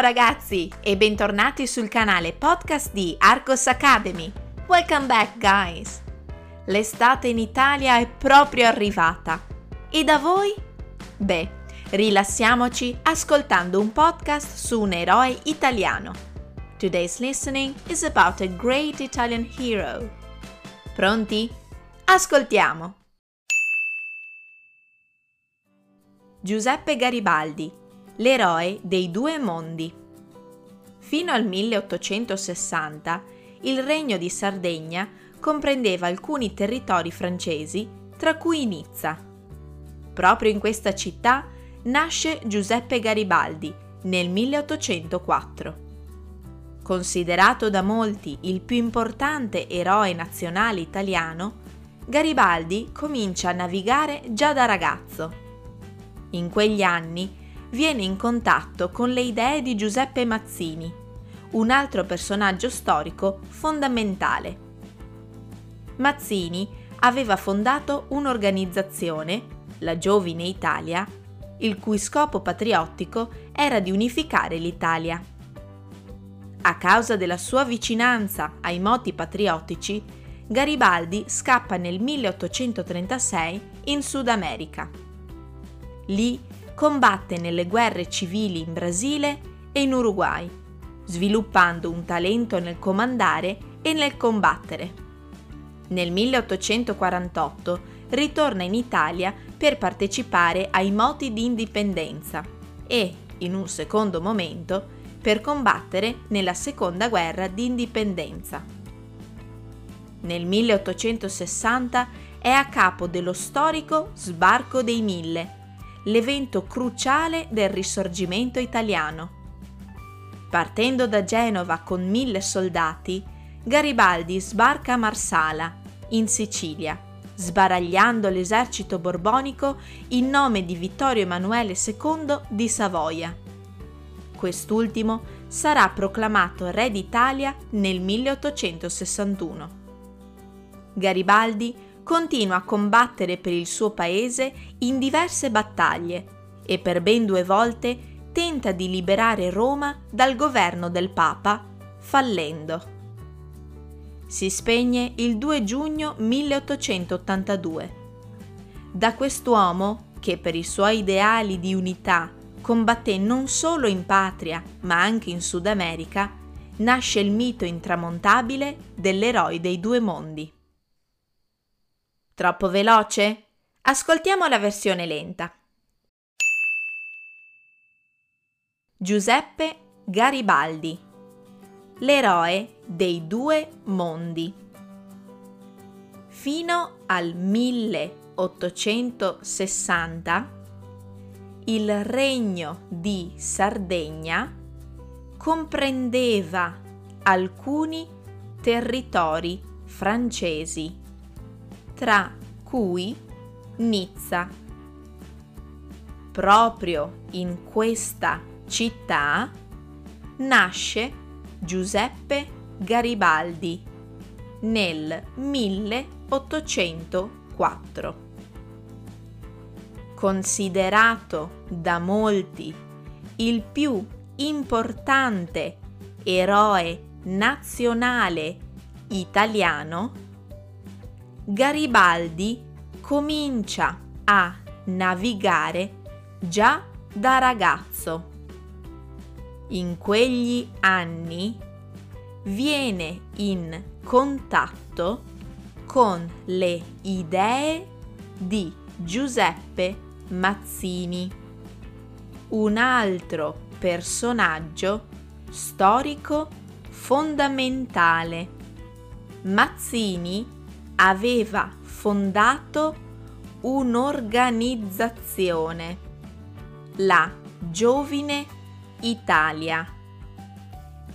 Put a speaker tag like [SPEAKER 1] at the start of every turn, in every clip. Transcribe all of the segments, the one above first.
[SPEAKER 1] Ragazzi e bentornati sul canale podcast di Arcos Academy. Welcome back guys! L'estate in Italia è proprio arrivata. E da voi? Beh, rilassiamoci ascoltando un podcast su un eroe italiano. Today's listening is about a great Italian hero. Pronti? Ascoltiamo! Giuseppe Garibaldi, l'eroe dei due mondi. Fino al 1860 il regno di Sardegna comprendeva alcuni territori francesi, tra cui Nizza. Proprio in questa città nasce Giuseppe Garibaldi nel 1804. Considerato da molti il più importante eroe nazionale italiano, Garibaldi comincia a navigare già da ragazzo in quegli anni viene in contatto con le idee di Giuseppe Mazzini, un altro personaggio storico fondamentale. Mazzini aveva fondato un'organizzazione, la Giovine Italia, il cui scopo patriottico era di unificare l'Italia. A causa della sua vicinanza ai moti patriottici, Garibaldi scappa nel 1836 in Sud America. Lì combatte nelle guerre civili in Brasile e in Uruguay, sviluppando un talento nel comandare e nel combattere. Nel 1848 ritorna in Italia per partecipare ai moti di indipendenza e, in un secondo momento, per combattere nella seconda guerra di indipendenza. Nel 1860 è a capo dello storico Sbarco dei Mille, l'evento cruciale del risorgimento italiano. Partendo da Genova con mille soldati, Garibaldi sbarca a Marsala, in Sicilia, sbaragliando l'esercito borbonico in nome di Vittorio Emanuele II di Savoia. Quest'ultimo sarà proclamato re d'Italia nel 1861. Garibaldi continua a combattere per il suo paese in diverse battaglie e per ben due volte tenta di liberare Roma dal governo del Papa, fallendo. Si spegne il 2 giugno 1882. Da quest'uomo, che per i suoi ideali di unità combatté non solo in patria ma anche in Sud America, nasce il mito intramontabile dell'eroe dei due mondi. Troppo veloce? Ascoltiamo la versione lenta. Giuseppe Garibaldi, l'eroe dei due mondi. Fino al 1860 il regno di Sardegna comprendeva alcuni territori francesi tra cui Nizza. Proprio in questa città nasce Giuseppe Garibaldi nel 1804. Considerato da molti il più importante eroe nazionale italiano, Garibaldi comincia a navigare già da ragazzo. In quegli anni viene in contatto con le idee di Giuseppe Mazzini, un altro personaggio storico fondamentale. Mazzini aveva fondato un'organizzazione, la Giovine Italia,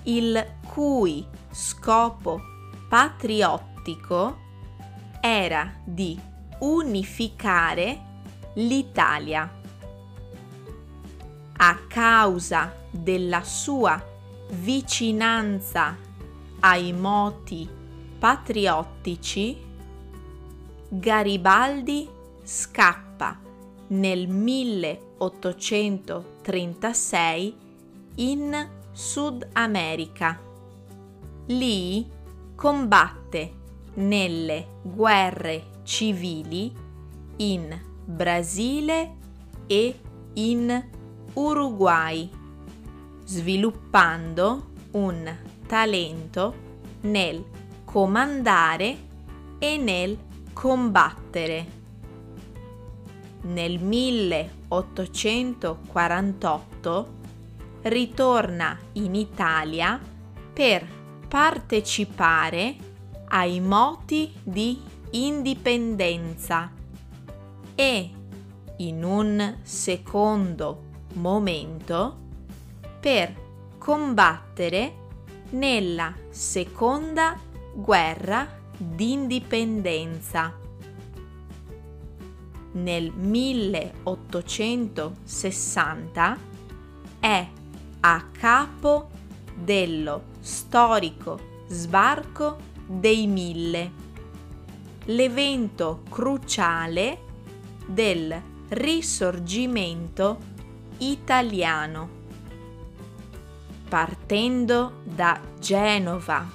[SPEAKER 1] il cui scopo patriottico era di unificare l'Italia. A causa della sua vicinanza ai moti patriottici, Garibaldi scappa nel 1836 in Sud America. Lì combatte nelle guerre civili in Brasile e in Uruguay, sviluppando un talento nel comandare e nel combattere. Nel 1848 ritorna in Italia per partecipare ai moti di indipendenza e in un secondo momento per combattere nella seconda guerra d'indipendenza. Nel 1860 è a capo dello storico sbarco dei Mille, l'evento cruciale del risorgimento italiano. Partendo da Genova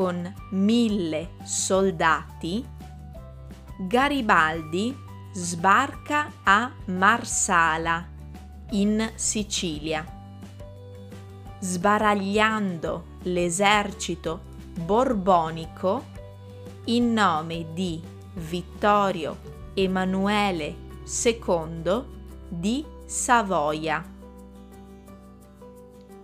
[SPEAKER 1] con mille soldati, Garibaldi sbarca a Marsala, in Sicilia. Sbaragliando l'esercito borbonico in nome di Vittorio Emanuele II di Savoia.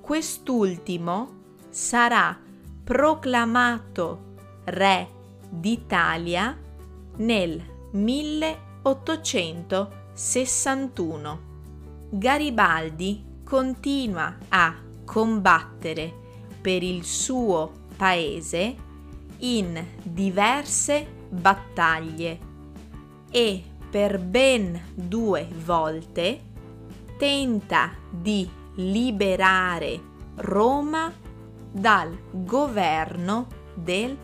[SPEAKER 1] Quest'ultimo sarà proclamato re d'Italia nel 1861. Garibaldi continua a combattere per il suo paese in diverse battaglie e per ben due volte tenta di liberare Roma dal governo del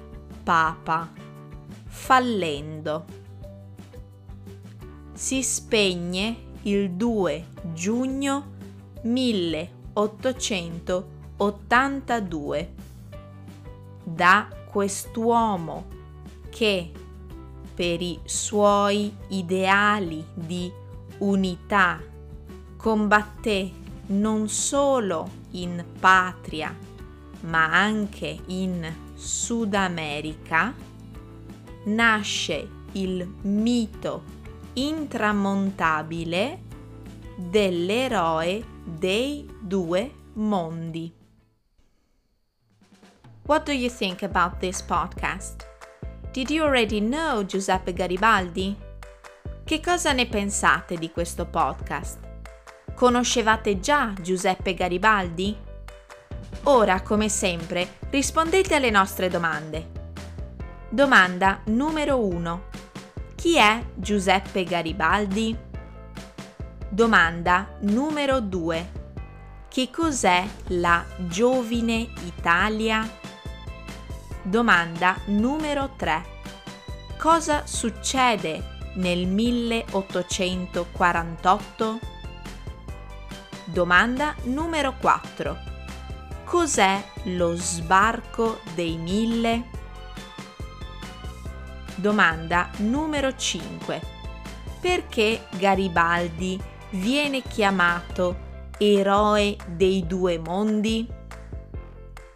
[SPEAKER 1] Papa, fallendo. Si spegne il 2 giugno 1882 da quest'uomo che per i suoi ideali di unità combatté non solo in patria ma anche in Sud America, nasce il mito intramontabile dell'eroe dei due mondi. What do you think about this podcast? Did you already know Giuseppe Garibaldi? Che cosa ne pensate di questo podcast? Conoscevate già Giuseppe Garibaldi? Ora, come sempre, rispondete alle nostre domande. Domanda numero 1. Chi è Giuseppe Garibaldi? Domanda numero 2. Che cos'è la Giovine Italia? Domanda numero 3. Cosa succede nel 1848? Domanda numero 4. Cos'è lo sbarco dei mille? Domanda numero 5. Perché Garibaldi viene chiamato eroe dei due mondi?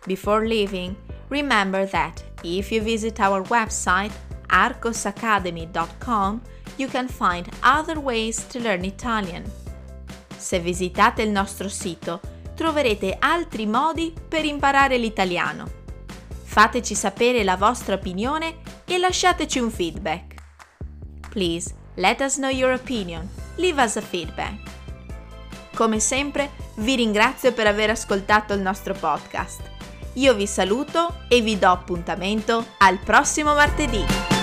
[SPEAKER 1] Before leaving, Remember that if you visit our website arcosacademy.com, you can find other ways to learn Italian. Se visitate il nostro sito, troverete altri modi per imparare l'italiano. Fateci sapere la vostra opinione e lasciateci un feedback. Please, let us know your opinion. Leave us a feedback. Come sempre, vi ringrazio per aver ascoltato il nostro podcast. Io vi saluto e vi do appuntamento al prossimo martedì.